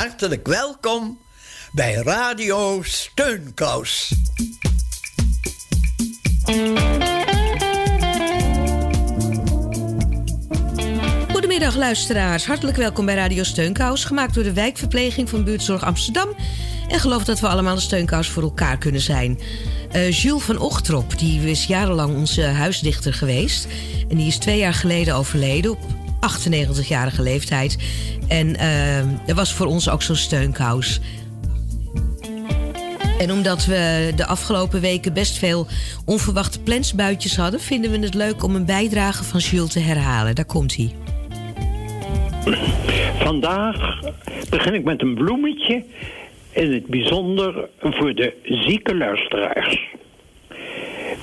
hartelijk welkom bij Radio Steunkous. Goedemiddag luisteraars, hartelijk welkom bij Radio Steunkous, gemaakt door de wijkverpleging van Buurtzorg Amsterdam. En geloof dat we allemaal een steunkous voor elkaar kunnen zijn. Uh, Jules van Ochtrop, die is jarenlang onze huisdichter geweest. En die is twee jaar geleden overleden 98-jarige leeftijd. En uh, er was voor ons ook zo'n steunkous. En omdat we de afgelopen weken best veel onverwachte plensbuitjes hadden... vinden we het leuk om een bijdrage van Jules te herhalen. Daar komt hij. Vandaag begin ik met een bloemetje... in het bijzonder voor de zieke luisteraars.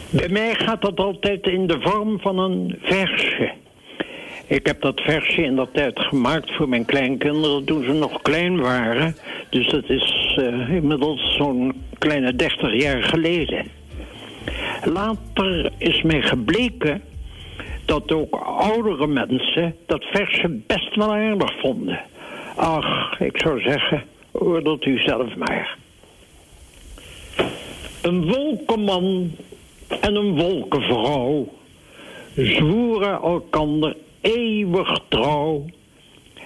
Bij mij gaat dat altijd in de vorm van een versje... Ik heb dat versje in dat tijd gemaakt voor mijn kleinkinderen toen ze nog klein waren. Dus dat is uh, inmiddels zo'n kleine 30 jaar geleden. Later is mij gebleken dat ook oudere mensen dat versje best wel aardig vonden. Ach, ik zou zeggen, oordeelt u zelf maar. Een wolkenman en een wolkenvrouw zwoeren elkander eeuwig trouw.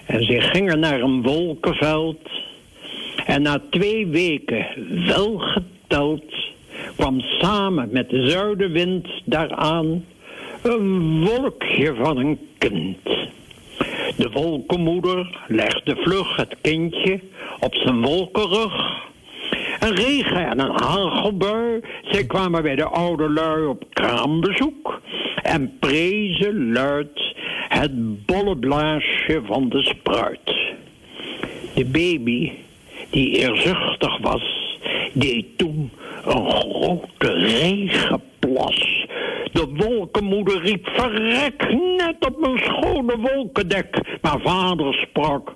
En ze gingen naar een wolkenveld. En na twee weken, wel geteld, kwam samen met de zuidenwind daaraan een wolkje van een kind. De wolkenmoeder legde vlug het kindje op zijn wolkenrug. Een regen en een hagelbui, zij kwamen bij de oude lui op kraambezoek en prezen luid het bolle blaasje van de spruit. De baby, die eerzuchtig was, deed toen een grote regenplas. De wolkenmoeder riep, verrek, net op mijn schone wolkendek. Maar vader sprak,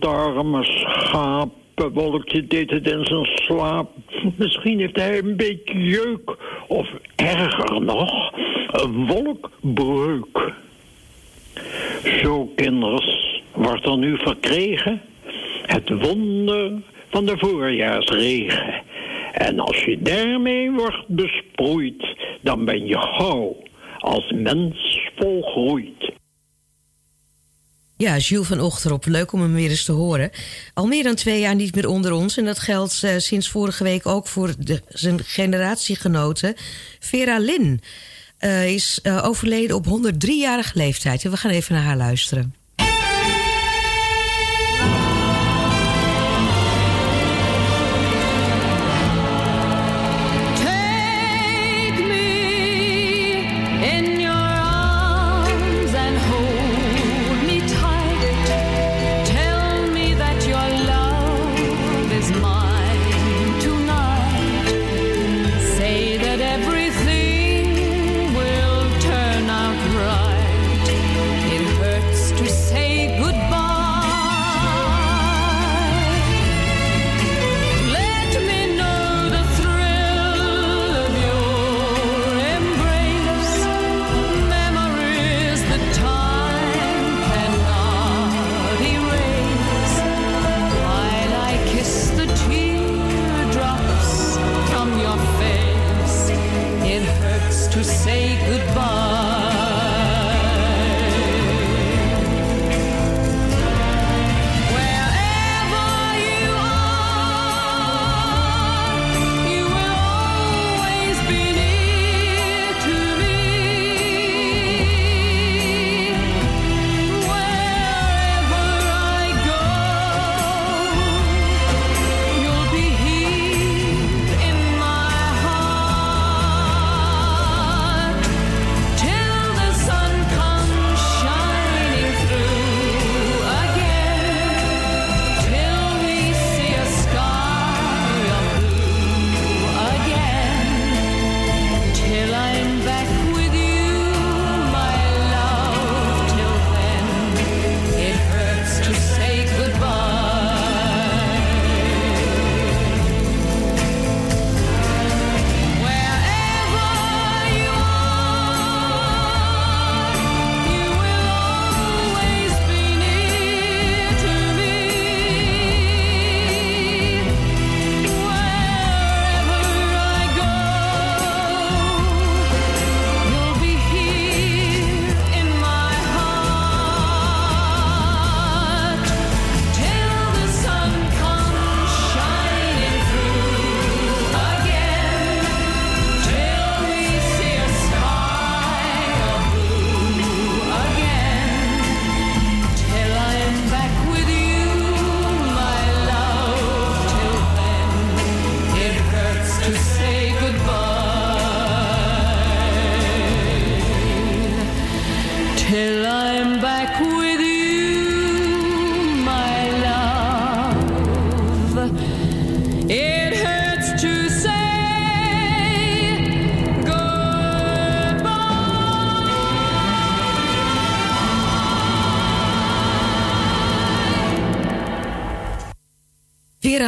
de arme schapenwolkje deed het in zijn slaap. Misschien heeft hij een beetje jeuk, of erger nog, een wolkbreuk. Zo, kinders, wordt er nu verkregen het wonder van de voorjaarsregen. En als je daarmee wordt besproeid, dan ben je gauw als mens volgroeid. Ja, Jules van Ochterop, leuk om hem weer eens te horen. Al meer dan twee jaar niet meer onder ons. En dat geldt uh, sinds vorige week ook voor de, zijn generatiegenote Vera uh, is uh, overleden op 103-jarige leeftijd. En we gaan even naar haar luisteren.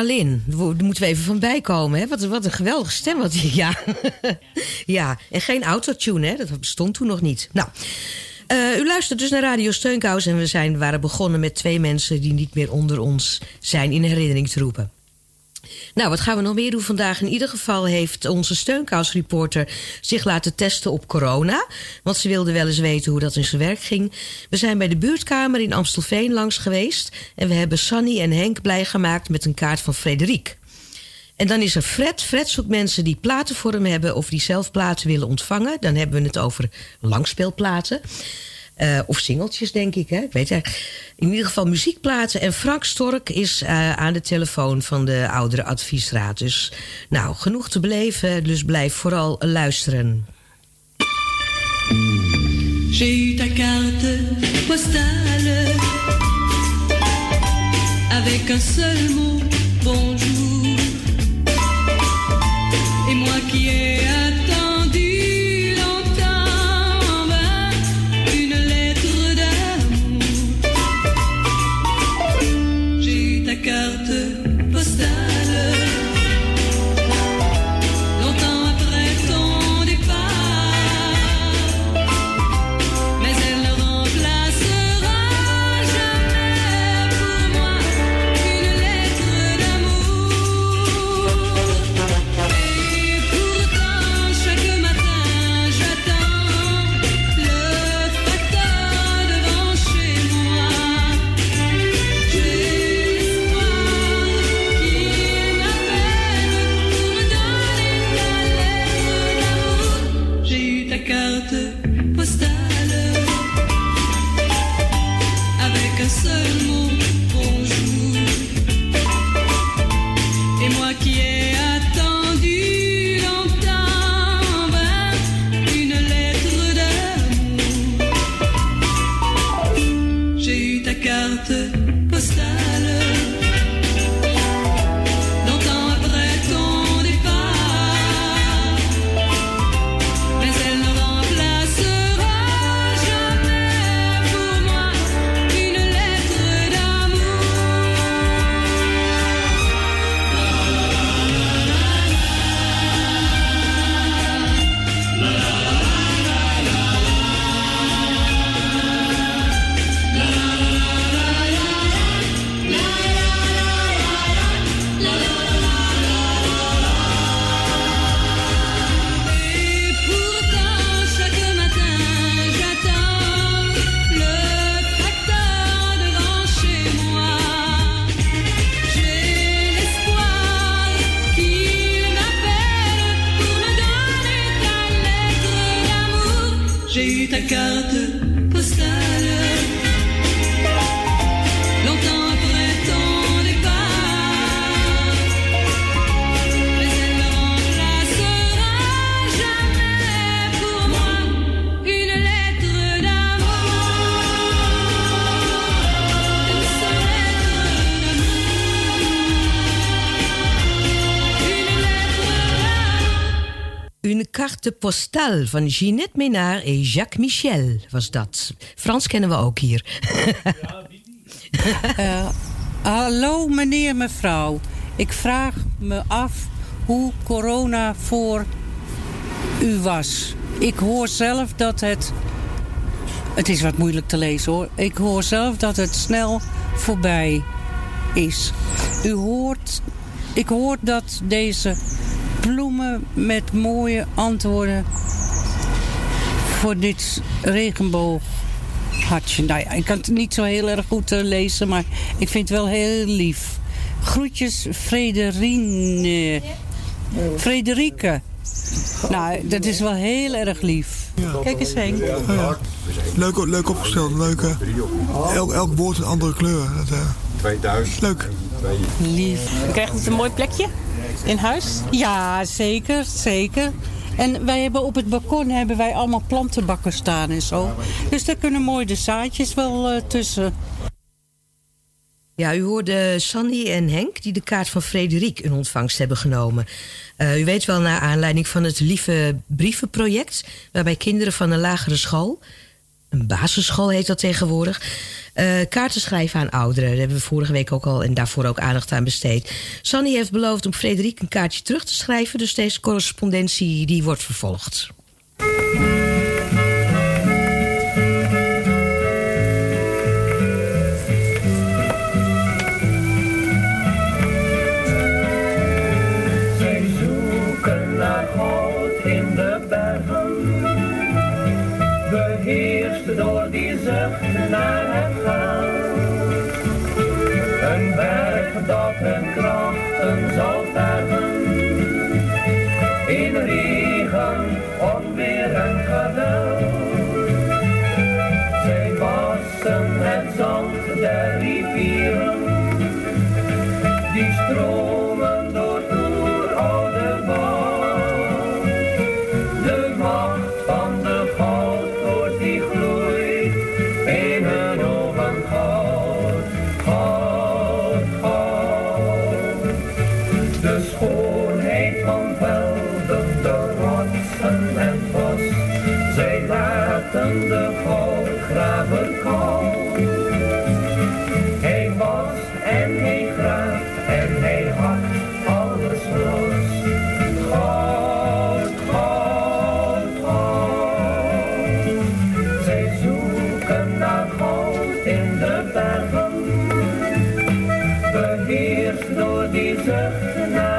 Lynn, daar moeten we even van bijkomen. Wat, wat een geweldige stem. Wat, ja. ja, en geen autotune, hè? dat bestond toen nog niet. Nou, uh, u luistert dus naar Radio Steunkous en we zijn, waren begonnen met twee mensen die niet meer onder ons zijn in herinnering te roepen. Nou, wat gaan we nog meer doen vandaag? In ieder geval heeft onze steunkous-reporter zich laten testen op corona. Want ze wilde wel eens weten hoe dat in zijn werk ging. We zijn bij de buurtkamer in Amstelveen langs geweest. En we hebben Sunny en Henk blij gemaakt met een kaart van Frederik. En dan is er Fred. Fred zoekt mensen die platen voor hem hebben... of die zelf platen willen ontvangen. Dan hebben we het over langspeelplaten. Uh, of singeltjes, denk ik. Hè? Ik weet het. In ieder geval muziekplaten. En Frank Stork is uh, aan de telefoon van de oudere adviesraad. Dus nou, genoeg te beleven. Dus blijf vooral luisteren. J'ai eu ta carte postale Avec un seul mot, bonjour Et moi qui ai carte postale van Ginette Ménard en Jacques Michel was dat. Frans kennen we ook hier. uh, hallo meneer, mevrouw. Ik vraag me af hoe corona voor u was. Ik hoor zelf dat het... Het is wat moeilijk te lezen hoor. Ik hoor zelf dat het snel voorbij is. U hoort... Ik hoor dat deze bloemen met mooie antwoorden voor dit regenbooghartje. Nou ja, ik kan het niet zo heel erg goed uh, lezen, maar ik vind het wel heel lief. Groetjes, Frederine. Frederike. Nou, dat is wel heel erg lief. Kijk eens heen. Ja. Leuk, leuk opgesteld. Leuk, elk, elk woord een andere kleur. Dat, uh, 2000. Leuk. Lief. Krijgt het een mooi plekje? In huis? Ja, zeker, zeker. En wij hebben op het balkon hebben wij allemaal plantenbakken staan en zo. Dus daar kunnen mooi de zaadjes wel uh, tussen. Ja, u hoorde Sandy en Henk die de kaart van Frederik in ontvangst hebben genomen. Uh, u weet wel, naar aanleiding van het Lieve Brievenproject... waarbij kinderen van een lagere school een basisschool heet dat tegenwoordig. Uh, kaarten schrijven aan ouderen. Daar hebben we vorige week ook al en daarvoor ook aandacht aan besteed. Sanny heeft beloofd om Frederik een kaartje terug te schrijven. Dus deze correspondentie die wordt vervolgd. Christmas.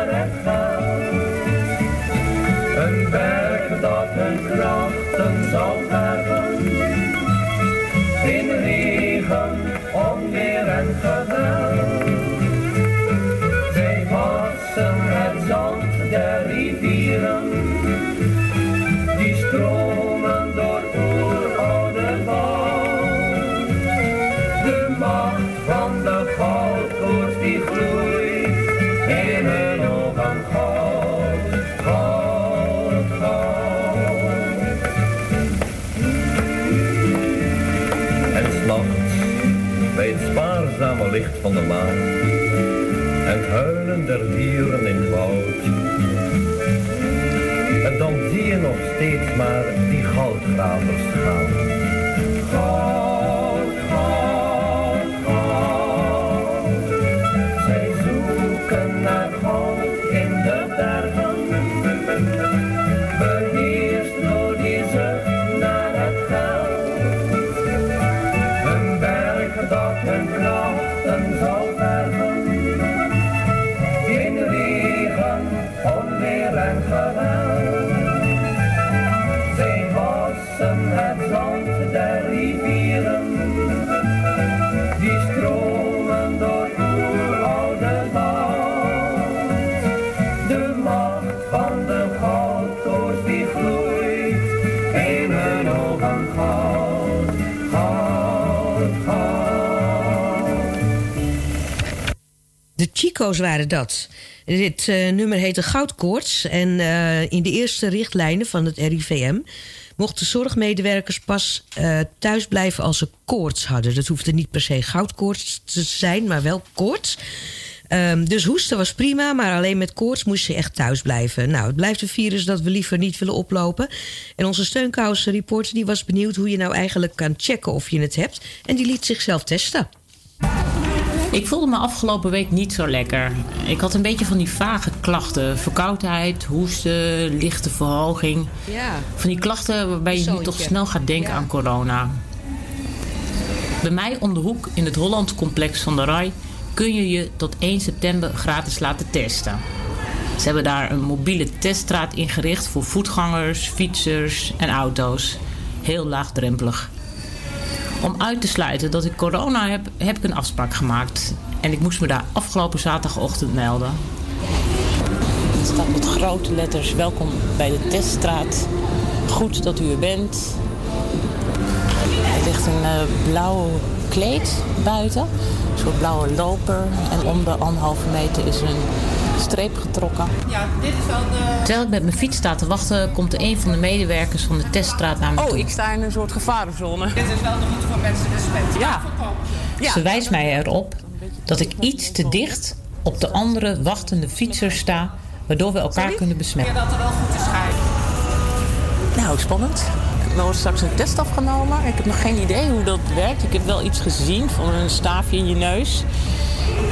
Chico's waren dat. Dit uh, nummer heette Goudkoorts. En uh, in de eerste richtlijnen van het RIVM mochten zorgmedewerkers pas uh, thuis blijven als ze koorts hadden. Dat hoefde niet per se goudkoorts te zijn, maar wel koorts. Um, dus hoesten was prima, maar alleen met koorts moest je echt thuis blijven. Nou, het blijft een virus dat we liever niet willen oplopen. En onze steunkous-reporter die was benieuwd hoe je nou eigenlijk kan checken of je het hebt. En die liet zichzelf testen. Ik voelde me afgelopen week niet zo lekker. Ik had een beetje van die vage klachten. Verkoudheid, hoesten, lichte verhoging. Ja. Van die klachten waarbij je niet toch snel gaat denken aan corona. Bij mij om de hoek in het Holland complex van de RAI... kun je je tot 1 september gratis laten testen. Ze hebben daar een mobiele teststraat ingericht voor voetgangers, fietsers en auto's. Heel laagdrempelig. Om uit te sluiten dat ik corona heb, heb ik een afspraak gemaakt. En ik moest me daar afgelopen zaterdagochtend melden. Het staat met grote letters: welkom bij de teststraat. Goed dat u er bent. Er ligt een uh, blauw kleed buiten. Een soort blauwe loper. En om de anderhalve meter is een streep getrokken. Ja, dit is wel de... Terwijl ik met mijn fiets sta te wachten, komt er een van de medewerkers van de teststraat naar me oh, toe. Oh, ik sta in een soort gevarenzone. Dit is wel de route voor mensen besmet. Ja. ja. Ze wijst mij erop dat ik iets te dicht op de andere wachtende fietsers sta, waardoor we elkaar kunnen besmetten. dat er wel goed te schrijven. Nou, spannend. er wordt straks een test afgenomen. Ik heb nog geen idee hoe dat werkt. Ik heb wel iets gezien van een staafje in je neus.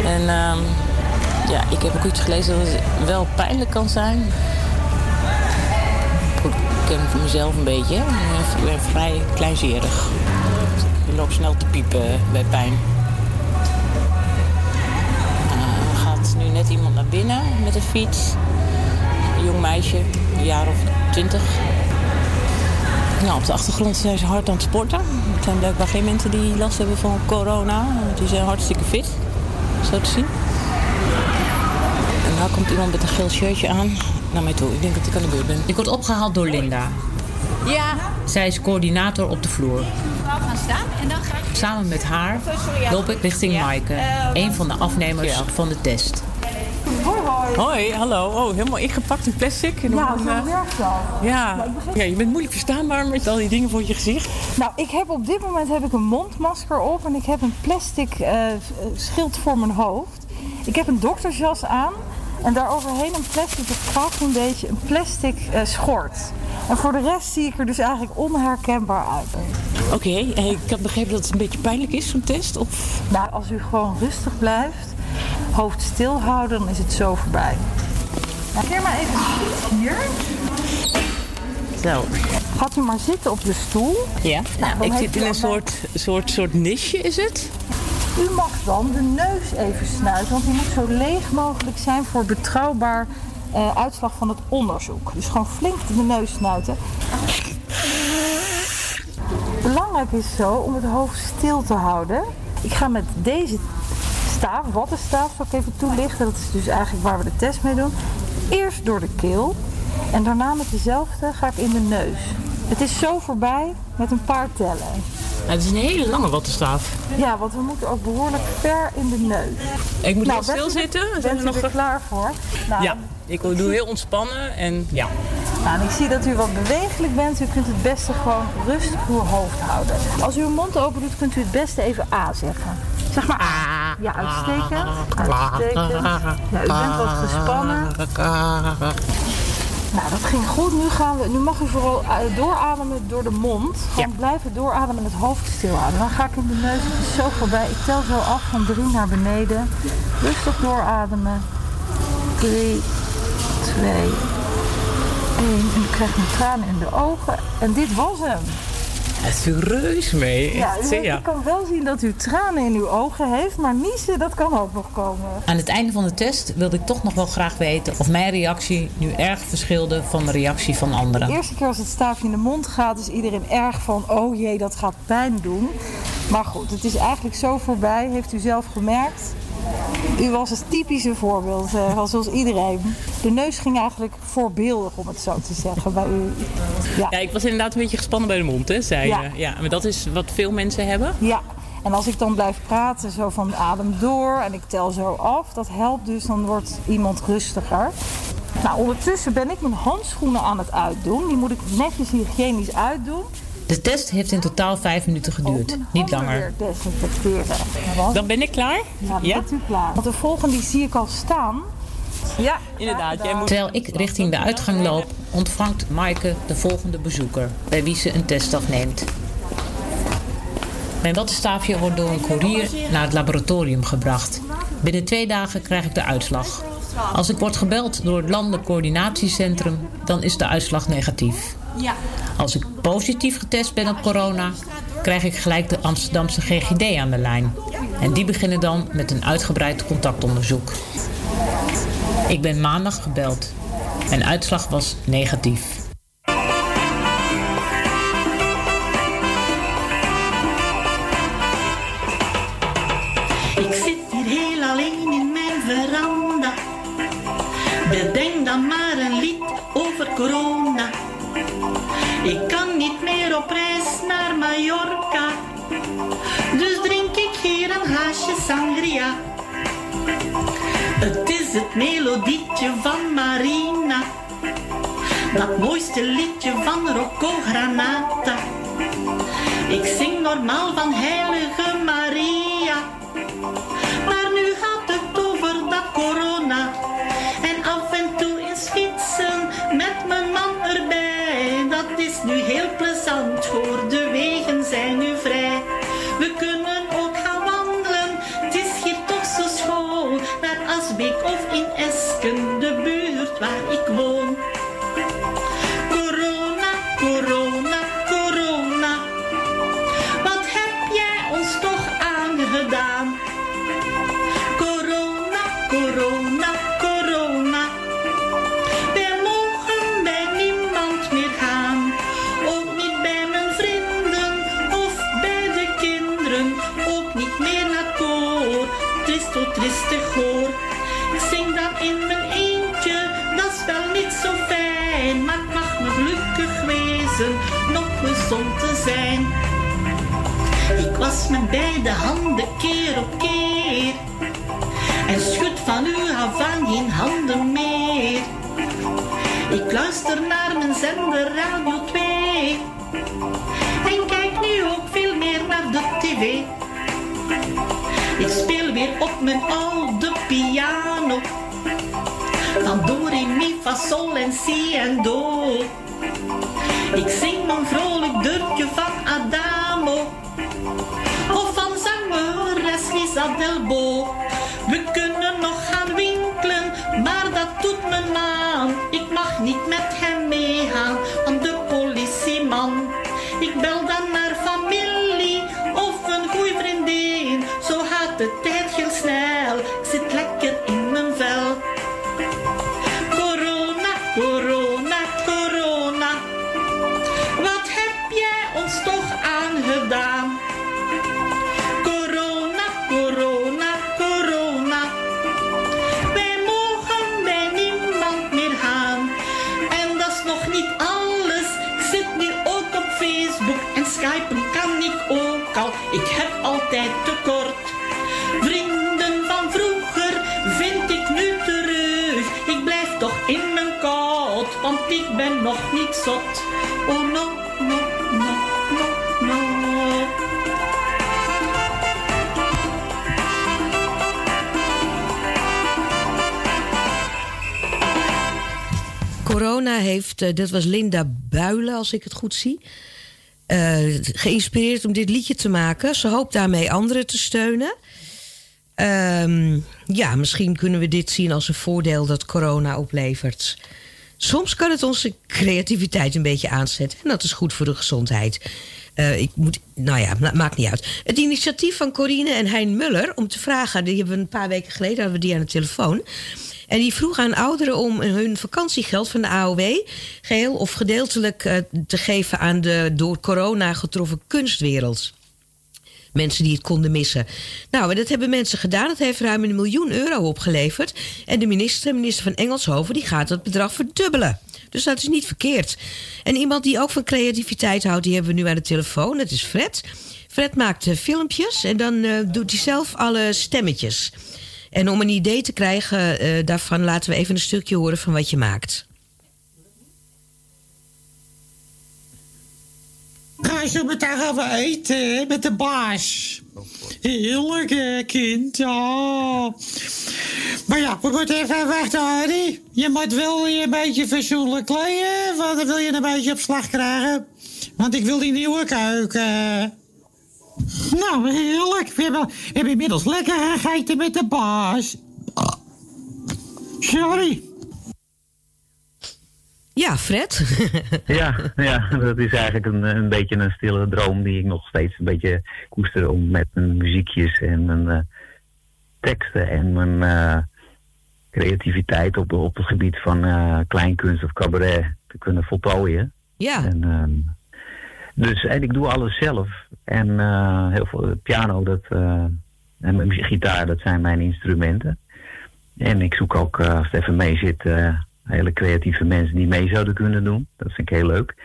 En ehm, ja, ik heb ook iets gelezen dat het wel pijnlijk kan zijn. Goed, ik ken van mezelf een beetje. Ik ben vrij kleinzerig. Ik loop snel te piepen bij pijn. Uh, er gaat nu net iemand naar binnen met een fiets. Een jong meisje, een jaar of twintig. Nou, op de achtergrond zijn ze hard aan het sporten. Het zijn blijkbaar geen mensen die last hebben van corona. Die zijn hartstikke fit, zo te zien. Daar komt iemand met een geel shirtje aan naar mij toe. Ik denk dat ik aan de beurt ben. Ik word opgehaald door Linda. Ja. Zij is coördinator op de vloer. gaan staan en dan ga ik... Samen met haar loop ik richting Maaike, een van de afnemers van de test. Hoi, hoi. Hoi, hallo. Oh, helemaal ingepakt in plastic. En Ja, dan, zo eh, werkt dat. Ja. ja, je bent moeilijk verstaanbaar met al die dingen voor je gezicht. Nou, ik heb op dit moment heb ik een mondmasker op en ik heb een plastic eh, schild voor mijn hoofd. Ik heb een doktersjas aan en daaroverheen een plastic, kraagt een beetje, een plastic eh, schort. En voor de rest zie ik er dus eigenlijk onherkenbaar uit. Oké, eh, ik had begrepen dat het een beetje pijnlijk is, zo'n test. Of... Nou, als u gewoon rustig blijft, hoofd stil houden, dan is het zo voorbij. Nou, keer maar even hier. Zo. Gaat u maar zitten op de stoel. Ja. Nou, ik heeft zit in een soort, soort, soort nisje, is het? U mag dan de neus even snuiten, want die moet zo leeg mogelijk zijn voor betrouwbaar eh, uitslag van het onderzoek. Dus gewoon flink de neus snuiten. Belangrijk is zo om het hoofd stil te houden. Ik ga met deze staaf, wattenstaaf, zal ik even toelichten. Dat is dus eigenlijk waar we de test mee doen. Eerst door de keel en daarna met dezelfde ga ik in de neus. Het is zo voorbij met een paar tellen. Nou, het is een hele lange wattenstaaf. Ja, want we moeten ook behoorlijk ver in de neus. Ik moet Nou, heel bent stil u- zitten. Zijn er u nog... er klaar voor? Nou, Ja, ik doe heel ontspannen en ja. Nou, en ik zie dat u wat bewegelijk bent. U kunt het beste gewoon rustig uw hoofd houden. Als u uw mond open doet, kunt u het beste even A zeggen. Zeg maar A. Ja, uitstekend. Uitstekend. Ja, u bent wat gespannen. Nou, dat ging goed. Nu, gaan we, nu mag u vooral eh, doorademen door de mond. Gewoon blijven doorademen en het hoofd stil houden. Dan ga ik in de neus. Het zo voorbij. Ik tel zo af van drie naar beneden. Rustig doorademen. Drie, twee, één. En ik krijg mijn tranen in de ogen. En dit was hem. Is een reus mee. Ja, u, ik kan wel zien dat u tranen in uw ogen heeft. Maar niezen, dat kan ook nog komen. Aan het einde van de test wilde ik toch nog wel graag weten of mijn reactie nu erg verschilde van de reactie van De anderen. eerste keer als het staafje in de mond gaat, is iedereen erg van: oh jee, dat gaat pijn doen. Maar goed, het is eigenlijk zo voorbij, heeft u zelf gemerkt. U was het typische voorbeeld, eh, wel zoals iedereen. De neus ging eigenlijk voorbeeldig, om het zo te zeggen, bij u. Ja. Ja, ik was inderdaad een beetje gespannen bij de mond, hè, zei Ja. je. Ja, maar dat is wat veel mensen hebben. Ja, en als ik dan blijf praten, zo van adem door en ik tel zo af, dat helpt dus, dan wordt iemand rustiger. Nou, ondertussen ben ik mijn handschoenen aan het uitdoen. Die moet ik netjes hygiënisch uitdoen. De test heeft in totaal vijf minuten geduurd, niet langer. Dan ben ik klaar? Ja, bent u klaar. Want de volgende die zie ik al staan. Ja, Inderdaad, jij moet... Terwijl ik richting de uitgang loop, ontvangt Maaike de volgende bezoeker, bij wie ze een test afneemt. Mijn wattenstaafje wordt door een koerier naar het laboratorium gebracht. Binnen twee dagen krijg ik de uitslag. Als ik word gebeld door het Landelijk Coördinatiecentrum, dan is de uitslag negatief. Ja. Als ik positief getest ben op corona, krijg ik gelijk de Amsterdamse GGD aan de lijn. En die beginnen dan met een uitgebreid contactonderzoek. Ik ben maandag gebeld. Mijn uitslag was negatief. Op reis naar Mallorca. Dus drink ik hier een haasje sangria. Het is het melodietje van Marina. Dat mooiste liedje van Rocco Granata. Ik zing normaal van Heilige niet zo fijn. Maar ik mag me gelukkig wezen, nog gezond te zijn. Ik was met beide handen keer op keer. En schud van u af aan geen handen meer. Ik luister naar mijn zender Radio 2. En kijk nu ook veel meer naar de tv. Ik speel weer op mijn oude piano. Van do, re, mi, fa, sol en si en do. Ik zing mijn vrolijk durkje van Adamo. Of van zangeres Lisa Delbo. We kunnen nog gaan winkelen, maar dat doet mijn man. Ik mag niet met hem meegaan, aan de politieman. Ik bel dan naar zot. Oh no. Corona heeft, eh, dat was Linda Builen, als ik het goed zie, eh, geïnspireerd om dit liedje te maken. Ze hoopt daarmee anderen te steunen. Ehm, ja, misschien kunnen we dit zien als een voordeel dat corona oplevert. Soms kan het onze creativiteit een beetje aanzetten. En dat is goed voor de gezondheid. Eh, ik moet, nou ja, ma- maakt niet uit. Het initiatief van Corine en Hein Muller om te vragen... die hebben we een paar weken geleden hadden we die aan de telefoon... En die vroeg aan ouderen om hun vakantiegeld van de AOW... geheel of gedeeltelijk eh, te geven aan de door corona getroffen kunstwereld. Mensen die het konden missen. Nou, en dat hebben mensen gedaan. Dat heeft ruim een miljoen euro opgeleverd. En de minister, minister van Engelshoven, die gaat dat bedrag verdubbelen. Dus dat is niet verkeerd. En iemand die ook van creativiteit houdt, die hebben we nu aan de telefoon. Dat is Fred. Fred maakt eh, filmpjes en dan eh, doet hij zelf alle stemmetjes. En om een idee te krijgen eh, daarvan, laten we even een stukje horen van wat je maakt. Ga zo meteen gaan eten met de baas. Heerlijk, hè, kind. Ja. Maar ja, we moeten even wachten, Harry. Je moet wel je een beetje fatsoenlijk kleden, want dan wil je een beetje op slag krijgen. Want ik wil die nieuwe keuken. Nou, heerlijk. We hebben, we hebben inmiddels lekker gegeten met de baas. Sorry. Ja, Fred. Ja, ja, dat is eigenlijk een, een beetje een stille droom die ik nog steeds een beetje koester om met mijn muziekjes en mijn eh, teksten en mijn eh, creativiteit op, op het gebied van eh, kleinkunst of cabaret te kunnen voltooien. Ja. En, ehm, dus, en ik doe alles zelf. En heel veel piano dat, en mijn gitaar, dat zijn mijn instrumenten. En ik zoek ook, als het even mee zit, hele creatieve mensen die mee zouden kunnen doen. Dat vind ik heel leuk.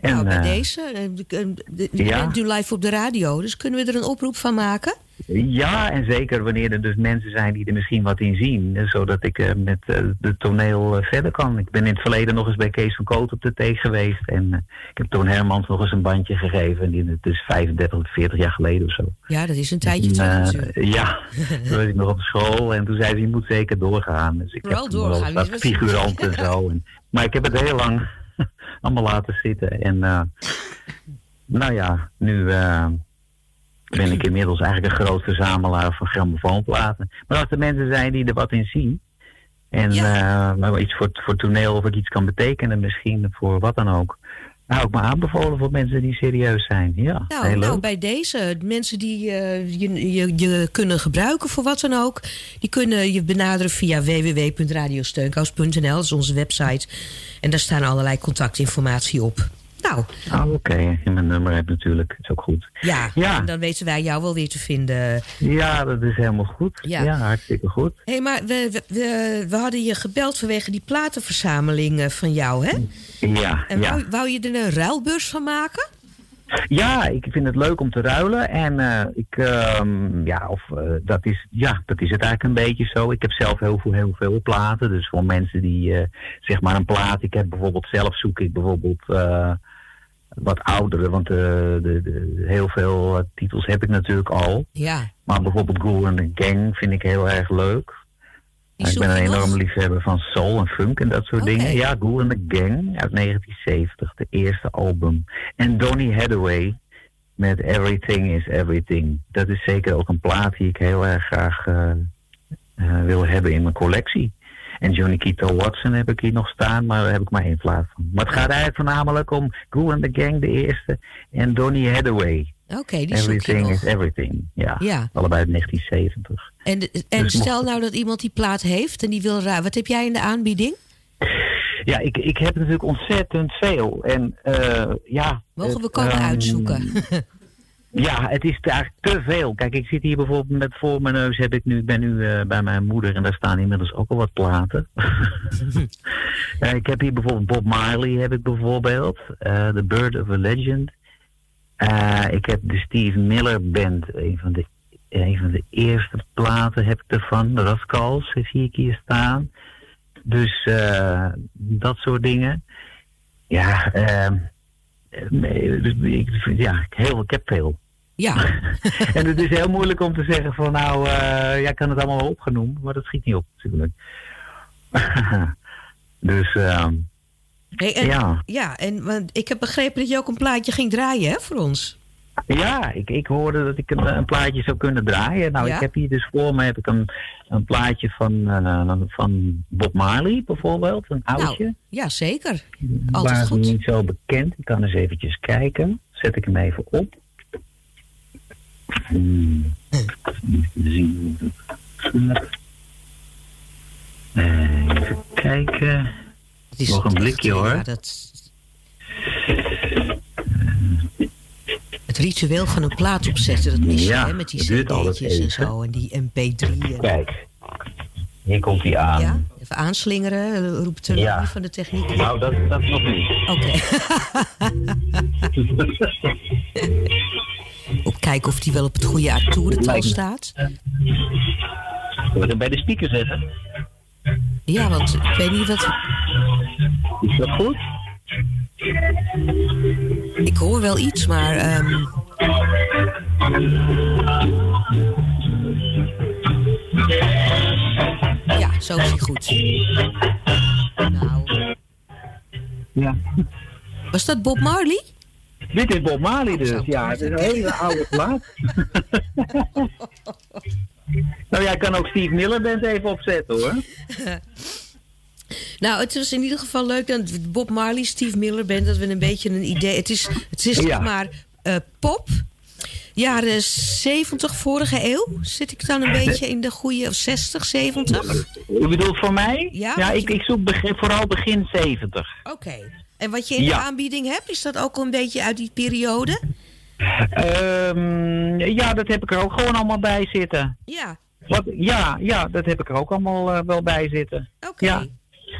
En, nou, bij eh, deze. de- de- de- Je bent nu live op de radio, dus kunnen we er een oproep van maken? Ja, en zeker wanneer er dus mensen zijn die er misschien wat in zien. eh, Zodat ik eh, met eh, de toneel verder kan. Ik ben in het verleden nog eens bij Kees van Koot op de thee geweest. En ik heb Toon Hermans nog eens een bandje gegeven. En die, het is 35 of 40 jaar geleden of zo. Ja, dat is een tijdje terug ja, toen was ik nog op school. En toen zei ze, je moet zeker doorgaan. Dus ik Vooral heb toen wel doorgaan, wat- figurant en zo. En, maar ik heb het heel lang allemaal laten zitten. En eh, nou ja, nu... eh, ben ik inmiddels eigenlijk een groot verzamelaar van grammofoonplaten. Maar als er mensen zijn die er wat in zien. En eh, maar iets voor, voor toneel of ik iets kan betekenen misschien voor wat dan ook. Nou, ook maar aanbevolen voor mensen die serieus zijn. Ja, Nou, heel nou, bij deze, de mensen die eh, je, je, je kunnen gebruiken voor wat dan ook, die kunnen je benaderen via www.radiosteunkous.nl, dat is onze website. En daar staan allerlei contactinformatie op. Nou. Oh, oké. En mijn nummer heb natuurlijk. is ook goed. Ja, Ja. en dan weten wij jou wel weer te vinden. Ja, dat is helemaal goed. Ja. Ja, hartstikke goed. Hé, hey, maar we, we, we, we hadden je gebeld vanwege die platenverzameling eh, van jou, hè? Ja, En ja. wou, wou je er een ruilbeurs van maken? Ja, ik vind het leuk om te ruilen. En eh, ik, ehm, ja, of, eh, dat, is, ja, dat is het eigenlijk een beetje zo. Ik heb zelf heel veel, heel veel platen. Dus voor mensen die, zeg maar, een plaat. Ik heb bijvoorbeeld zelf zoek ik bijvoorbeeld wat oudere. Want eh, de, de, heel veel eh, titels heb ik natuurlijk al. Ja. Maar bijvoorbeeld Ghoul and the Gang vind ik heel erg leuk. Die ik ben een enorme liefhebber van soul en funk en dat soort dingen. Ja, Ghoul and the Gang uit 1970, de eerste album. En Donny Hathaway met Everything is Everything. Dat is zeker ook een plaat die ik heel erg graag eh, wil hebben in mijn collectie. En Johnny Keto Watson heb ik hier nog staan, maar daar heb ik maar één plaat van. Maar het gaat eigenlijk voornamelijk om Ghoul and the Gang, de eerste, en Donny Hathaway. Oké, die Everything is Everything. Ja, Ja. allebei uit 1970. En, en Dus stel mocht- nou dat iemand die plaat heeft en die wil ruilen. Wat heb jij in de aanbieding? Ja, ik, ik heb natuurlijk ontzettend veel. En eh, ja. Mogen we komen ehm, uitzoeken? Ja, het is eigenlijk te veel. Kijk, ik zit hier bijvoorbeeld met voor mijn neus heb ik nu, ik ben nu eh, bij mijn moeder en daar staan inmiddels ook al wat platen. Eh, ik heb hier bijvoorbeeld Bob Marley heb ik bijvoorbeeld. eh The Bird of a Legend. Ik heb de Steve Miller Band, een van de, een van de eerste platen heb ik ervan. De Rascals zie ik hier staan. Dus dat soort dingen. Ja, ehm, dus ik, ja heel, ik heb veel. Ja. en het is heel moeilijk om te zeggen van nou, eh jij kan het allemaal wel opgenoemd, maar dat schiet niet op natuurlijk. dus ehm, Hey, en, Ja. ja, en want ik heb begrepen dat je ook een plaatje ging draaien hè, voor ons. ja, ik, ik hoorde dat ik een, een plaatje zou kunnen draaien. Nou, Ja? ik heb hier dus voor me heb ik een, een plaatje van, eh, van Bob Marley bijvoorbeeld, een oudje. Nou, ja, zeker. Waar Altijd is goed. niet zo bekend. Ik kan eens eventjes kijken. Zet ik hem even op. Even zien kijken. Het is Nog een blikje hoor. ja, dat... Het ritueel van een plaat opzetten, dat mis je, Ja, hè, met die cd'tjes en zo. En die mp3. En, Kijk. Hier komt hij aan. ja, even aanslingeren, roept de Ja. van de techniek. Nou, dat, dat nog niet. Oké. kijken of die wel op het goede me. staat. We hem bij de speaker zetten? Ja, want ik weet niet wat... Is dat goed? Ik hoor wel iets, maar... ehm, Ja, zo is hij goed. Nou. Ja. Was dat Bob Marley? Dit is Bob Marley dus. Ja, het is een hele oude plaat. nou ja, ik kan ook Steve Miller Band even opzetten hoor. Nou, het was in ieder geval leuk dat Bob Marley, Steve Miller bent, dat we een beetje een idee. Het is, het is Ja. zeg maar eh, pop. Jaren 70, vorige eeuw. Zit ik dan een beetje in de goede, of 60, 70? U bedoelt voor mij? Ja, ik, ik zoek begin, vooral begin 70. Oké. En wat je in de Ja. aanbieding hebt, is dat ook een beetje uit die periode? Ehm, ja, dat heb ik er ook gewoon allemaal bij zitten. Ja. Wat, ja, ja, dat heb ik er ook allemaal eh, wel bij zitten. Oké. Ja.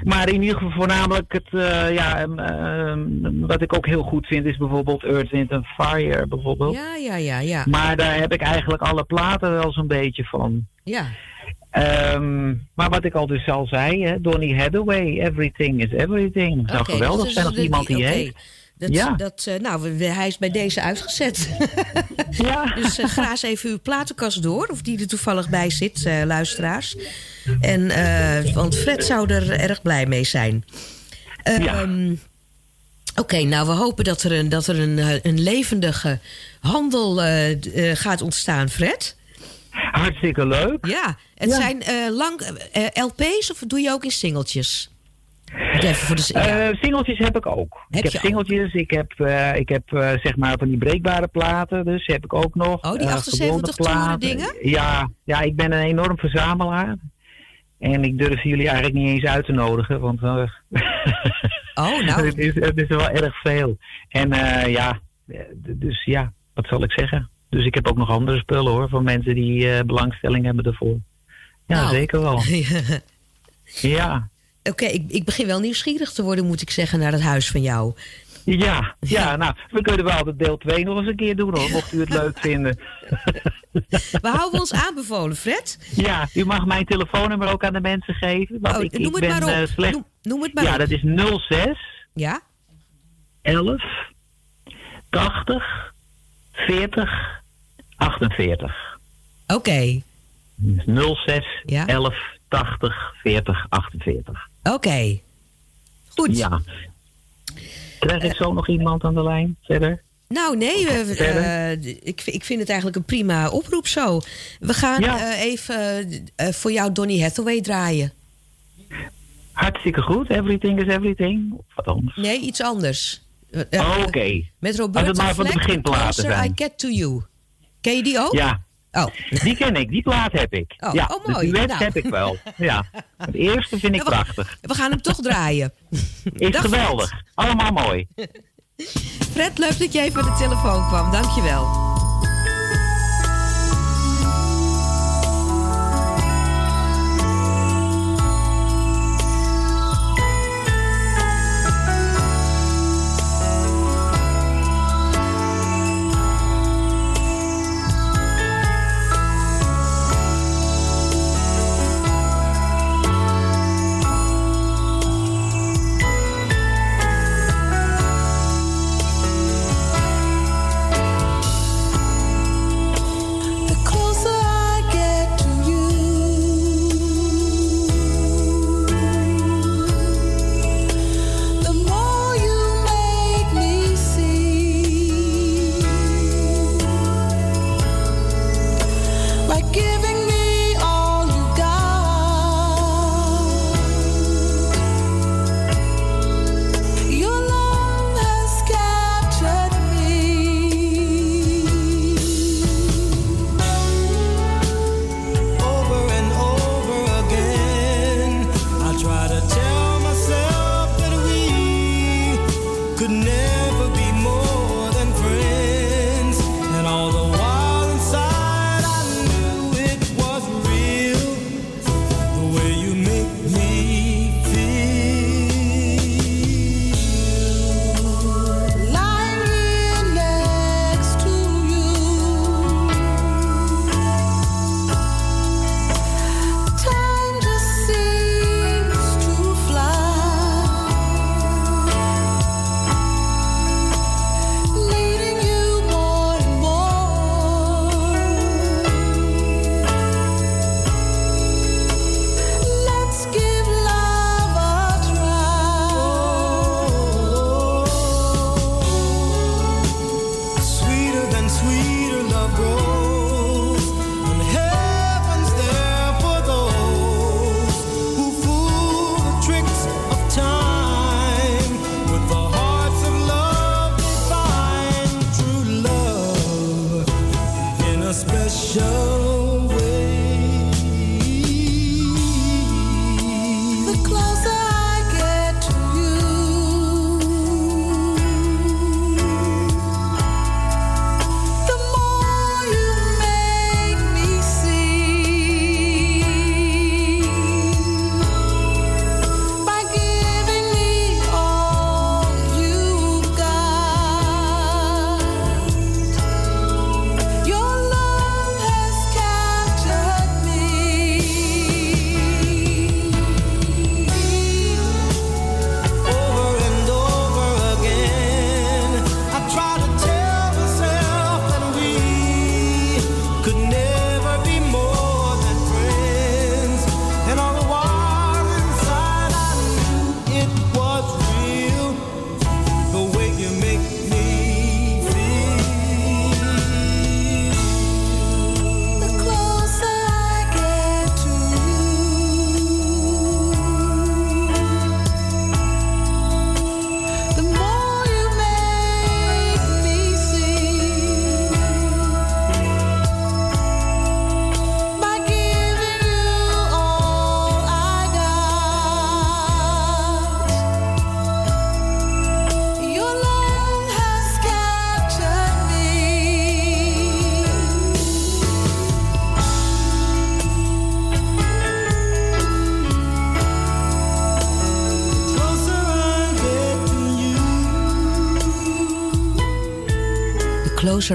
Maar in ieder geval voornamelijk het, eh, ja, ehm, ehm, wat ik ook heel goed vind is bijvoorbeeld Earth, Wind and Fire bijvoorbeeld. Ja, ja, ja, ja. Maar daar heb ik eigenlijk alle platen wel zo'n beetje van. Ja. Ehm, maar wat ik al dus al zei, hè, Donny Hathaway, Everything is Everything. Het zou geweldig dus zijn dat als iemand die heeft. Dat, Ja. dat, eh, nou, hij is bij deze uitgezet. ja. Dus eh, ga eens even uw platenkast door, of die er toevallig bij zit, eh, luisteraars. En, eh, want Fred zou er erg blij mee zijn. Ehm, Oké, nou, we hopen dat er een, dat er een, eh, een levendige handel eh, eh, gaat ontstaan, Fred. Hartstikke leuk. Ja, het Ja. zijn eh, lang eh, LP's of doe je ook in singeltjes? Even voor de, ja. Eh, singeltjes heb ik ook. Heb ik heb singeltjes, ik heb, ik heb zeg maar van die breekbare platen, dus heb ik ook nog. Oh, die Eh, 78 gewone toeren dingen? Ja, ja, ik ben een enorm verzamelaar. En ik durf jullie eigenlijk niet eens uit te nodigen, want uh, oh, nou. het, is, het is wel erg veel. En uh, ja, dus ja, wat zal ik zeggen? Dus ik heb ook nog andere spullen hoor, van mensen die uh, belangstelling hebben ervoor. Ja, nou. zeker wel. ja. Oké, okay, ik, ik begin wel nieuwsgierig te worden, moet ik zeggen, naar het huis van jou. Ja, ja, nou, we kunnen wel de deel 2 nog eens een keer doen hoor, mocht u het leuk vinden. We houden ons aanbevolen, Fred. Ja, u mag mijn telefoonnummer ook aan de mensen geven. Want oh, ik, noem ik het ben, maar op. Uh, slecht... noem, noem, het maar ja, op. dat is 06 ja? 11 80 40 48. Oké. Okay. 06 ja? 11 80 40 48. Oké. Okay. Goed. Ja. Krijg ik zo nog iemand aan de lijn verder? Nou, nee, uh, ik, ik vind het eigenlijk een prima oproep zo. We gaan Ja. uh, even voor jou Donny Hathaway draaien. Hartstikke goed. Everything is everything. Of wat anders? Nee, iets anders. Oh, Oké. Met Als het Roberta maar van Fleck, beginplaten Closer zijn. I Get To You. Ken je die ook? Ja. Oh. Die ken ik, die plaat heb ik. Oh, ja, oh, mooi. de Nou. heb ik wel. Ja. Het eerste vind ik we- prachtig. We gaan hem toch draaien. Is Dag, geweldig. Allemaal mooi. Fred, leuk dat even aan de telefoon kwam. Dankjewel.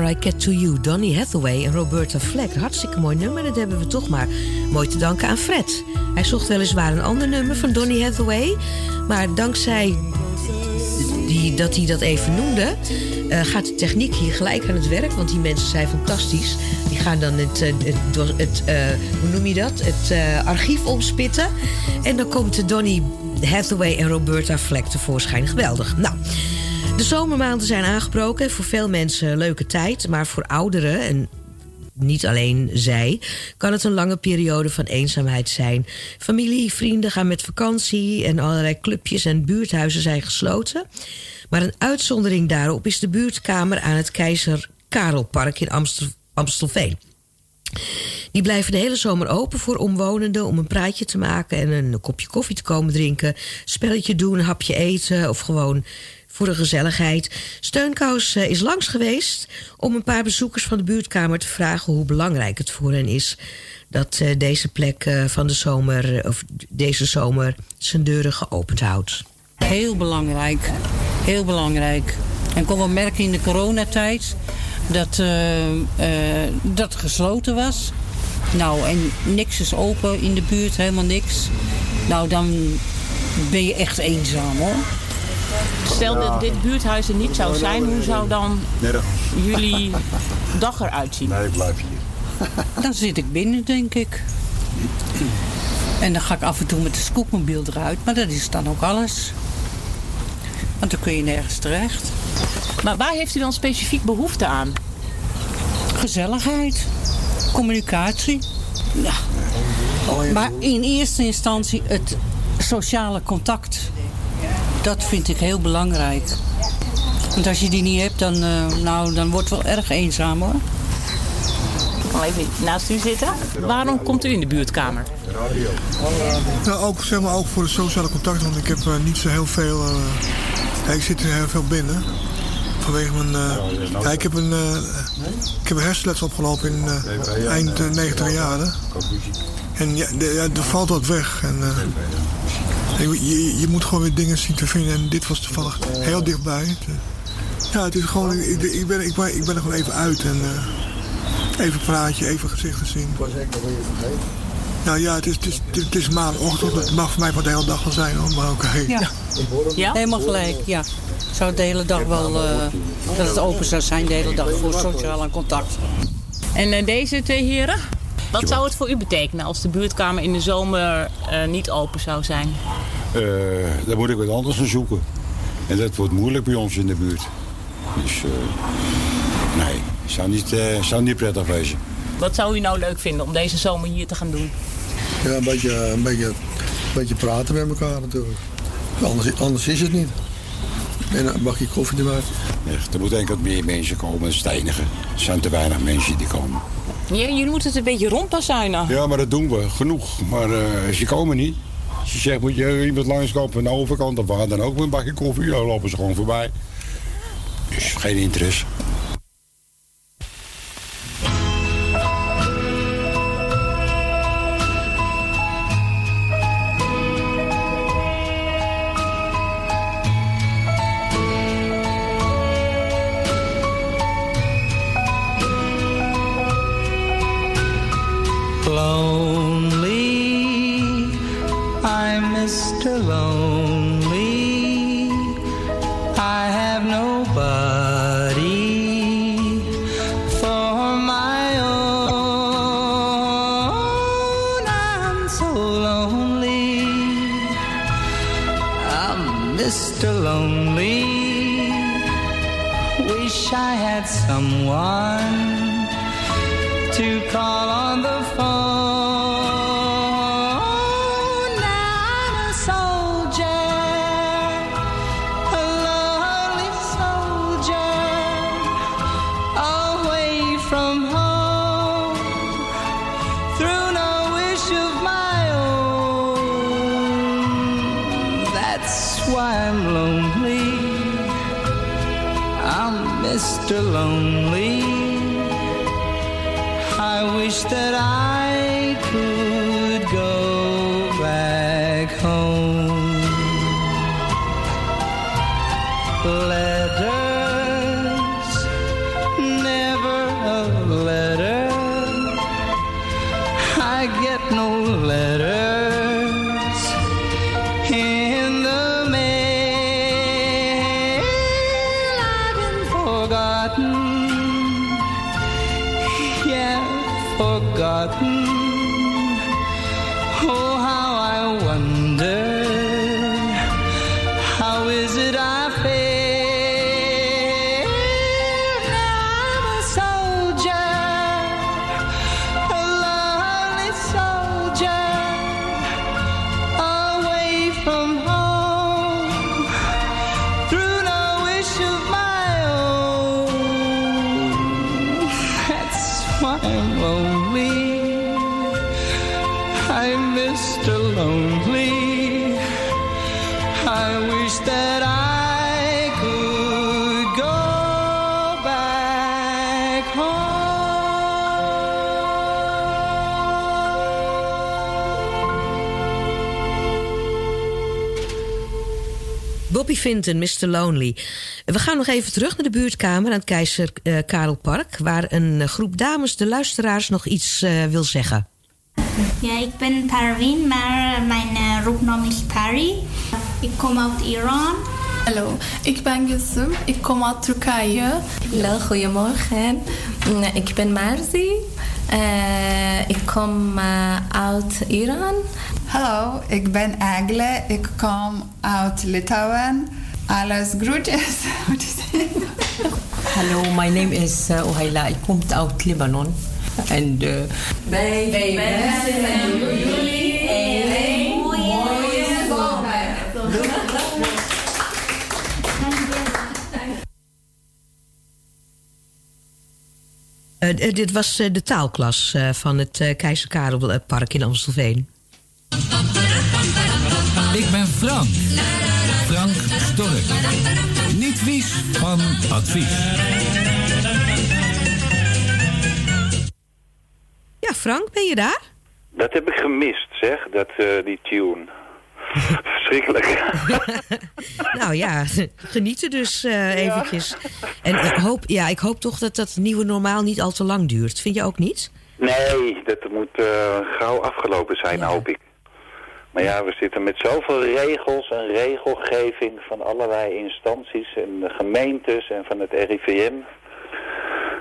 I Get To You, Donny Hathaway en Roberta Fleck. Hartstikke mooi nummer, dat hebben we toch maar mooi te danken aan Fred. Hij zocht weliswaar een ander nummer van Donny Hathaway... maar dankzij die, dat hij dat even noemde... Uh, gaat de techniek hier gelijk aan het werk, want die mensen zijn fantastisch. Die gaan dan het, uh, het, het uh, hoe noem je dat? Het archief omspitten. En dan komt Donny Hathaway en Roberta Fleck tevoorschijn. Geweldig. Nou, de zomermaanden zijn aangebroken. Voor veel mensen leuke tijd. Maar voor ouderen, en niet alleen zij, kan het een lange periode van eenzaamheid zijn. Familie, vrienden gaan met vakantie en allerlei clubjes en buurthuizen zijn gesloten. Maar een uitzondering daarop is de buurtkamer aan het Keizer Karelpark in Amstel, Amstelveen. Die blijven de hele zomer open voor omwonenden om een praatje te maken en een kopje koffie te komen drinken, spelletje doen, een hapje eten of gewoon voor de gezelligheid. Steunkous is langs geweest om een paar bezoekers van de buurtkamer te vragen hoe belangrijk het voor hen is dat deze plek van de zomer, of deze zomer zijn deuren geopend houdt. Heel belangrijk, heel belangrijk. En kon wel merken in de coronatijd dat, uh, dat gesloten was. Nou, en niks is open in de buurt, helemaal niks. Nou, dan ben je echt eenzaam hoor. Stel dat dit buurthuis er niet zou zijn, hoe zou dan jullie dag eruit zien? Nee, ik blijf hier. Dan zit ik binnen, denk ik. En dan ga ik af en toe met de scootmobiel eruit, maar dat is dan ook alles. Want dan kun je nergens terecht. Maar waar heeft u dan specifiek behoefte aan? Gezelligheid, communicatie. Ja. Maar in eerste instantie het sociale contact. Dat vind ik heel belangrijk. Want als je die niet hebt, dan, uh, nou, dan wordt het wel erg eenzaam hoor. Ik kan even naast u zitten. Waarom komt u in de buurtkamer? Nou, ook, zeg maar, ook voor de sociale contacten, want ik heb uh, niet zo heel veel... Uh, ja, ik zit er heel veel binnen. Vanwege mijn... Uh, ja, ik heb een, uh, ik heb een hersenletsel opgelopen in uh, eind uh, 90 jaren. En ja, de, ja, er valt wat weg. En, je, je, je, moet gewoon weer dingen zien te vinden. En dit was toevallig heel dichtbij. Ja, het is gewoon... Ik, ik, ben, ik, ben, ik ben er gewoon even uit. En even praatje, even gezichten zien. Ik was echt nog vergeten. Nou ja, het is, het, is, het is maandagochtend. Het mag voor mij voor de hele dag wel zijn hoor. Maar oké. Okay. Ja. ja, helemaal gelijk. Ja. Zou de hele dag wel... Uh, dat het open zou zijn de hele dag voor sociaal contact. En uh, deze twee heren? Wat zou het voor u betekenen als de buurtkamer in de zomer uh, niet open zou zijn? dan moet ik wat anders gaan zoeken. En dat wordt moeilijk bij ons in de buurt. Dus nee, zou niet, zou niet prettig wezen. Wat zou u nou leuk vinden om deze zomer hier te gaan doen? Ja, een beetje, een beetje, een beetje praten met elkaar natuurlijk. Anders, anders is het niet. En een bakje koffie erbij. Echt, er moeten enkel meer mensen komen, steinigen. Er zijn te weinig mensen die komen. Ja, jullie moeten het een beetje rondbazuinen. Ja, maar dat doen we, genoeg. Maar uh, ze komen niet. Als je zegt, moet je iemand langskomen van de overkant... of waar dan ook met een bakje koffie, dan lopen ze gewoon voorbij. Dus geen interesse. I wish that I could Vinton, Mr. Lonely. We gaan nog even terug naar de buurtkamer aan het Keizer eh, Karelpark... waar een eh, groep dames de luisteraars nog iets eh, wil zeggen. Ja, ik ben Parveen, maar mijn uh, roepnaam is Pari. Ik kom uit Iran. Hallo, ik ben Gülsüm. Ik kom uit Turkije. Hallo, goedemorgen. Mm, Ik ben Marzi. Eh, ik kom eh, uit Iran. Hallo, ik ben Agle. Ik kom uit Litouwen. Alles groetjes. Hallo, my name is uh, Ohaila. Ik kom uit Libanon. En uh, wensen dit was eh, de taalklas eh, van het eh, Keizer Karelpark in Amstelveen. Ik ben Frank. Frank Stork. Niet vies van advies. Ja, Frank, ben je daar? Dat heb ik gemist, zeg, dat, eh, die tune. Verschrikkelijk. nou ja, genieten dus eh, eventjes. En ik hoop, ja, ik hoop toch dat dat nieuwe normaal niet al te lang duurt. Vind je ook niet? Nee, dat moet eh, gauw afgelopen zijn, hoop ik. Maar ja, we zitten met zoveel regels en regelgeving van allerlei instanties en de gemeentes en van het RIVM.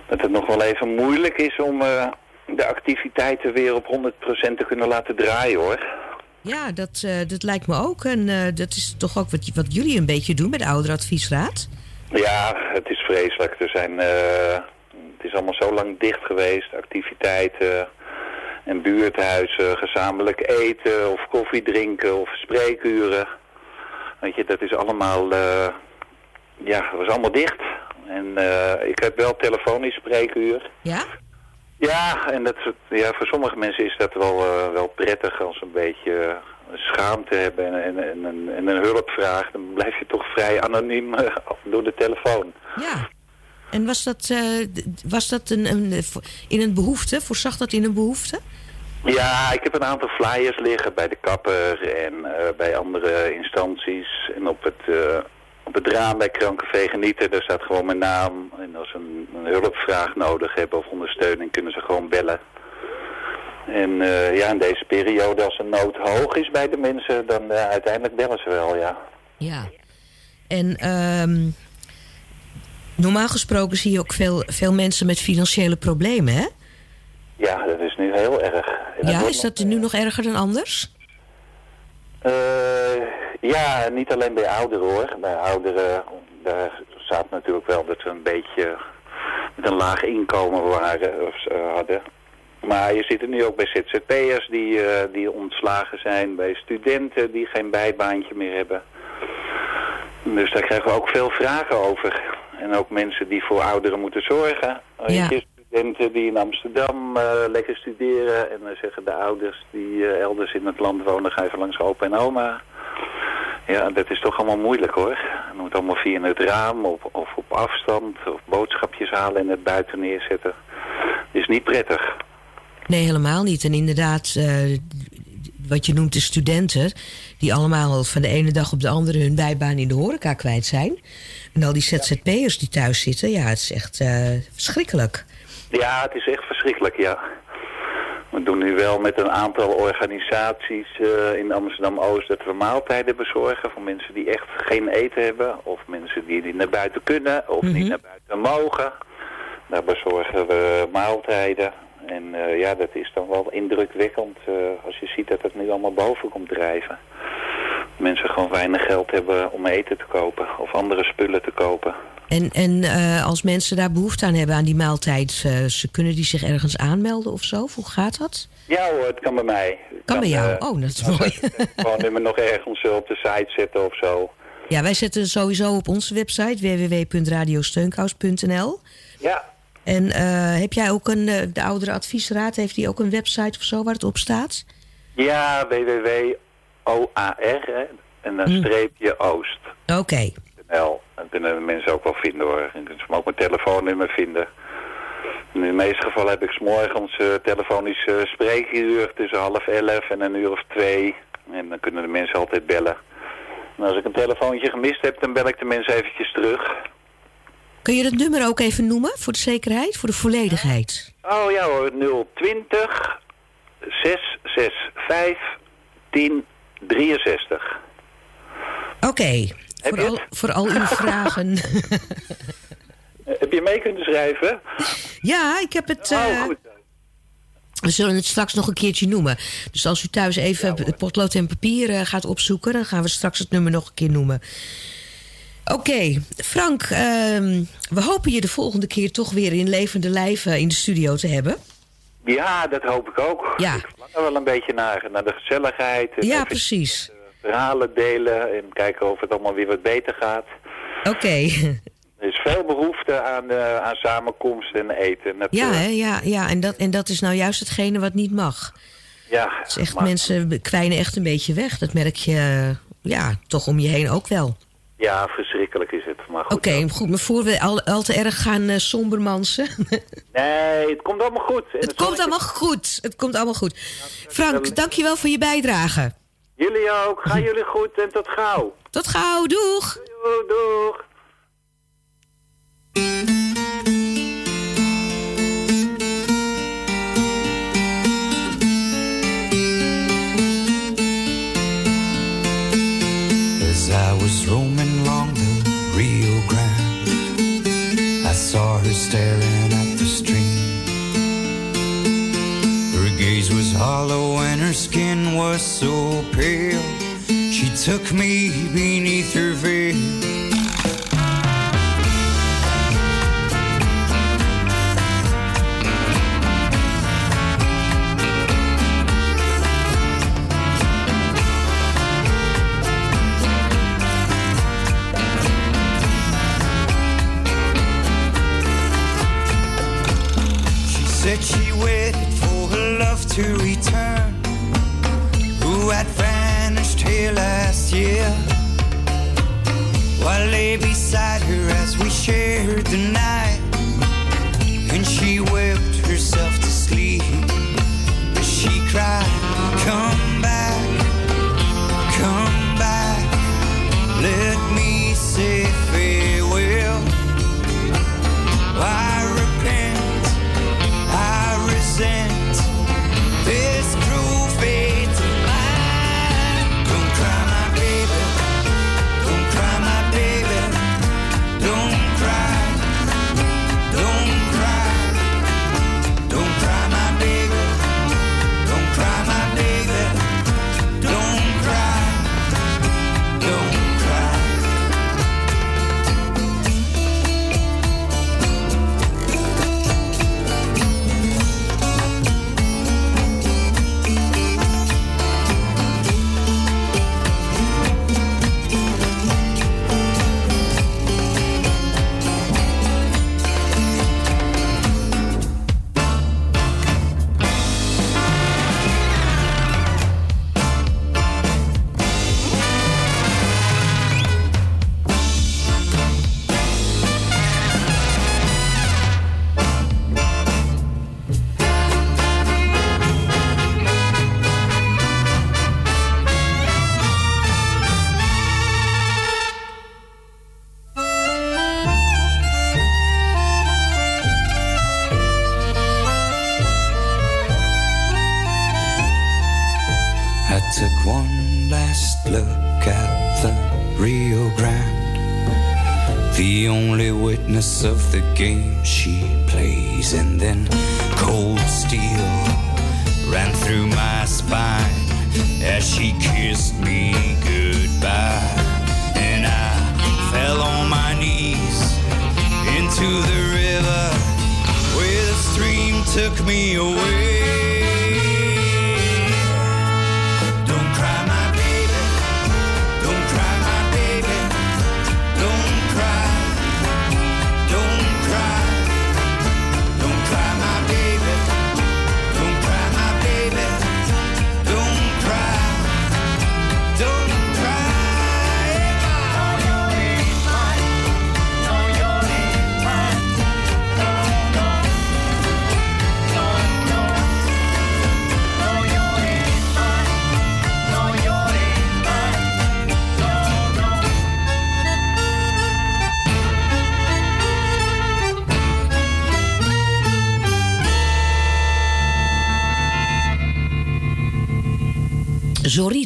Dat het nog wel even moeilijk is om eh, de activiteiten weer op 100% te kunnen laten draaien hoor. Ja, dat, eh, dat lijkt me ook. En eh, dat is toch ook wat, wat jullie een beetje doen met de ouderadviesraad? Ja, het is vreselijk. Er zijn, eh, het is allemaal zo lang dicht geweest. Activiteiten en buurthuizen, gezamenlijk eten of koffie drinken of spreekuren. Weet je, dat is allemaal, ja, was allemaal dicht. En ik heb wel telefonisch spreekuur. Ja? Ja, en dat, ja, voor sommige mensen is dat wel, eh, wel prettig als een beetje eh, schaamte hebben en, en, en, en, en een hulpvraag. Dan blijf je toch vrij anoniem eh, door de telefoon. Ja. En was dat, was dat een, een, in een behoefte? Voorzag dat in een behoefte? Ja, ik heb een aantal flyers liggen bij de kapper en bij andere instanties. En op het, op het raam bij Krankenvee Genieten, daar staat gewoon mijn naam. En als ze een, een hulpvraag nodig hebben of ondersteuning, kunnen ze gewoon bellen. En eh, ja, in deze periode, als de nood hoog is bij de mensen, dan eh, uiteindelijk bellen ze wel, ja. Ja. En ehm, normaal gesproken zie je ook veel, veel mensen met financiële problemen, hè? Ja, dat is nu heel erg. En Ja, is dat nu nog erger dan anders? Eh, ja, niet alleen bij ouderen hoor. Bij ouderen, daar staat natuurlijk wel dat we een beetje met een laag inkomen waren, of, eh, hadden. Maar je ziet het nu ook bij ZZP'ers die, eh, die ontslagen zijn, bij studenten die geen bijbaantje meer hebben. Dus daar krijgen we ook veel vragen over. En ook mensen die voor ouderen moeten zorgen. Je, studenten die in Amsterdam eh, lekker studeren. En dan zeggen de ouders die elders in het land wonen, ga even langs opa en oma. Ja, dat is toch allemaal moeilijk hoor. Het moet allemaal via het raam of, of op afstand of boodschapjes halen en het buiten neerzetten. Is niet prettig. Nee, helemaal niet. En inderdaad, eh, wat je noemt de studenten... die allemaal van de ene dag op de andere hun bijbaan in de horeca kwijt zijn. En al die ZZP'ers die thuis zitten, ja, het is echt eh, verschrikkelijk. Ja, het is echt verschrikkelijk, ja. We doen nu wel met een aantal organisaties eh, in Amsterdam-Oost dat we maaltijden bezorgen voor mensen die echt geen eten hebben. Of mensen die niet naar buiten kunnen of niet naar buiten mogen. Daar bezorgen we maaltijden. En eh, ja, dat is dan wel indrukwekkend eh, als je ziet dat het nu allemaal boven komt drijven. Mensen gewoon weinig geld hebben om eten te kopen of andere spullen te kopen. En, en eh, als mensen daar behoefte aan hebben aan die maaltijd, eh, ze kunnen die zich ergens aanmelden of zo? Hoe gaat dat? Ja hoor, het kan bij mij. Kan bij jou? eh, Oh, dat is mooi. gewoon nog ergens op de site zetten of zo. Ja, wij zetten sowieso op onze website www.radiosteunkous.nl. Ja. En heb jij ook een, de oudere adviesraad, heeft die ook een website of zo waar het op staat? Ja, www.oar en dan Hm. streepje oost. Oké. NL. Dat kunnen de mensen ook wel vinden hoor. Je kunt ze ook mijn telefoonnummer vinden. In de meeste gevallen heb ik 's morgens eh telefonisch eh, spreekuur tussen half elf en een uur of twee. En dan kunnen de mensen altijd bellen. En als ik een telefoontje gemist heb, dan bel ik de mensen eventjes terug. Kun je dat nummer ook even noemen voor de zekerheid, voor de volledigheid? Oh ja hoor, 020 665 1063. Oké, voor, al, voor al uw vragen. Eh, Heb je mee kunnen schrijven? ja, ik heb het... Oh, eh, goed. we zullen het straks nog een keertje noemen. Dus als u thuis even het potlood en papier eh, gaat opzoeken... dan gaan we straks het nummer nog een keer noemen. Oké, Frank, ehm, we hopen je de volgende keer toch weer in levende lijven in de studio te hebben. Ja, dat hoop ik ook. Ja. Ik verlang er wel een beetje naar, naar de gezelligheid. En Ja, precies. Verhalen delen en kijken of het allemaal weer wat beter gaat. Oké. Er is veel behoefte aan, eh, aan samenkomst en eten. Dat, Ja, hè? ja, ja. En, dat, en dat is nou juist hetgene wat niet mag. ja, Het is echt, maar- mensen kwijnen echt een beetje weg. Dat merk je eh, ja, toch om je heen ook wel. ja, verschrikkelijk is het. Oké, goed. Maar voor we al, al te erg gaan eh, sombermansen. Nee, het komt allemaal goed. Het komt allemaal goed. Het komt allemaal goed. Frank, dankjewel voor je bijdrage. Jullie ook. Gaan jullie goed en tot gauw. Tot gauw, doeg. Doeg, doeg. As I was roaming along the Rio Grande, I saw her staring at the stream. Her gaze was hollow and her skin was so pale. She took me beneath her veil. Lay beside her as we shared the night,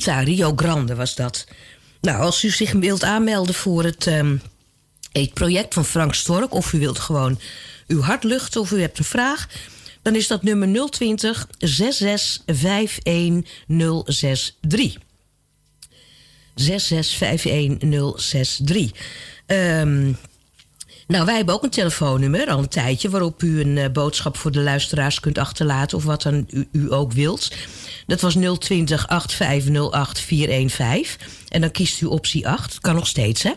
Rio Grande was dat. Nou, als u zich wilt aanmelden voor het, ehm, het project van Frank Stork... of u wilt gewoon uw hart luchten of u hebt een vraag... dan is dat nummer 020 6651063. 6651063. Ehm nou, wij hebben ook een telefoonnummer al een tijdje... waarop u een eh, boodschap voor de luisteraars kunt achterlaten... of wat dan u ook wilt. Dat was 020 8508 415. En dan kiest u optie 8. Kan nog steeds, hè?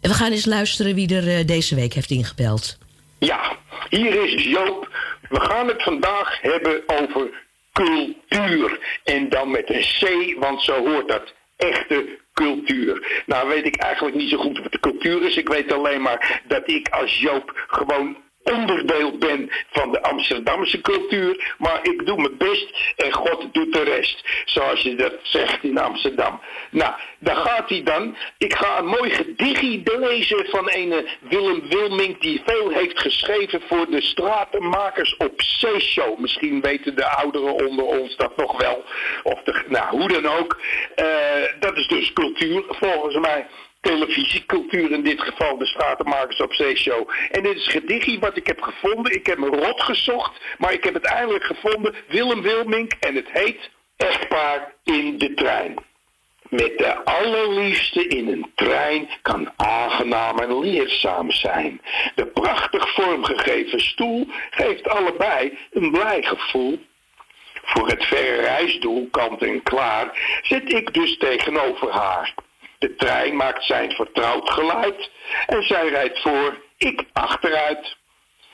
En we gaan eens luisteren wie er eh, deze week heeft ingebeld. Ja, hier is Joop. We gaan het vandaag hebben over cultuur. En dan met een C, want zo hoort dat. Echte cultuur. Nou weet ik eigenlijk niet zo goed wat de cultuur is. Ik weet alleen maar dat ik als Joop gewoon onderdeel ben van de Amsterdamse cultuur. Maar ik doe mijn best en God doet de rest. Zoals je dat zegt in Amsterdam. Nou, daar gaat hij dan. Ik ga een mooi gedichtje lezen van een Willem Wilming... die veel heeft geschreven voor de stratenmakers op Zeeshow. Misschien weten de ouderen onder ons dat nog wel. Of de, nou, hoe dan ook. Eh, dat is dus cultuur volgens mij televisiecultuur, in dit geval de Stratenmakers op Zeeshow. En dit is een wat ik heb gevonden. Ik heb me rot gezocht, maar ik heb het eindelijk gevonden. Willem Wilmink en het heet Echtpaar in de trein. Met de allerliefste in een trein kan aangenaam en leerzaam zijn. De prachtig vormgegeven stoel geeft allebei een blij gevoel. Voor het verre reisdoel kant en klaar zit ik dus tegenover haar. De trein maakt zijn vertrouwd geluid en zij rijdt voor, ik achteruit.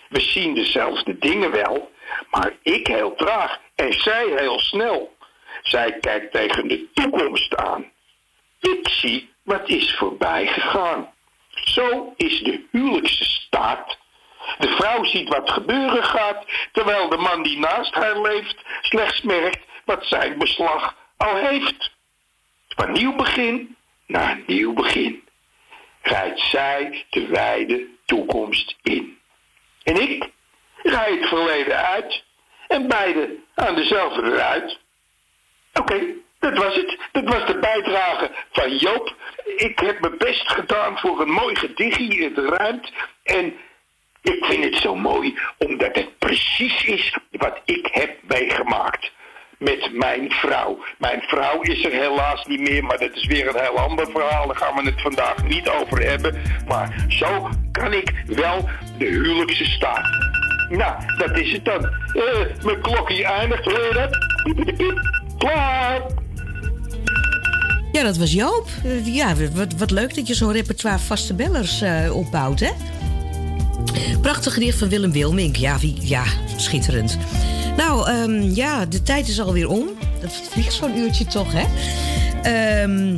We zien dezelfde dingen wel, maar ik heel traag en zij heel snel. Zij kijkt tegen de toekomst aan. Ik zie wat is voorbij gegaan. Zo is de huwelijkse staat. De vrouw ziet wat gebeuren gaat, terwijl de man die naast haar leeft slechts merkt wat zijn beslag al heeft. Van nieuw begin naar een nieuw begin. Rijdt zij de wijde toekomst in. En ik rijd het verleden uit en beide aan dezelfde ruit. Oké, dat was het. Dat was de bijdrage van Joop. Ik heb mijn best gedaan voor een mooi gedichtje. Het ruimt. En ik vind het zo mooi omdat het precies is wat ik heb meegemaakt met mijn vrouw. Mijn vrouw is er helaas niet meer, maar dat is weer een heel ander verhaal. Daar gaan we het vandaag niet over hebben. Maar zo kan ik wel de huwelijkse staat. Nou, dat is het dan. Eh, mijn klokje eindigt, hoor je. Klaar! Ja, dat was Joop. Ja, wat, wat leuk dat je zo'n repertoire vaste bellers eh, opbouwt, hè? Prachtig gedicht van Willem Wilmink. Ja, wie, ja schitterend. Nou, ehm, ja, de tijd is alweer om. Dat vliegt zo'n uurtje toch, hè? Ehm,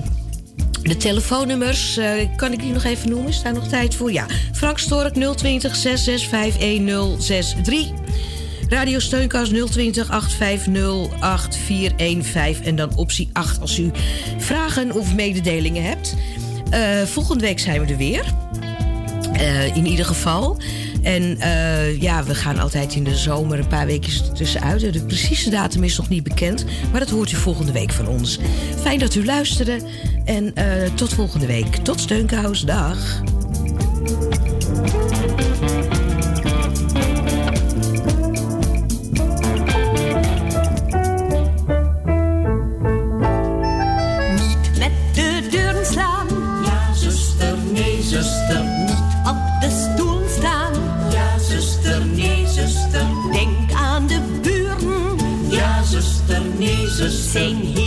de telefoonnummers, eh, kan ik die nog even noemen? Is daar nog tijd voor? Ja. Frank Stork 020 6651063. Radio Steunkast 020 850 8415. En dan optie 8 als u vragen of mededelingen hebt. Eh, volgende week zijn we er weer. Eh, in ieder geval. En eh, ja, we gaan altijd in de zomer een paar weken tussenuit. De precieze datum is nog niet bekend, maar dat hoort u volgende week van ons. Fijn dat u luisterde en eh, tot volgende week. Tot Steunkous, dag. Ja,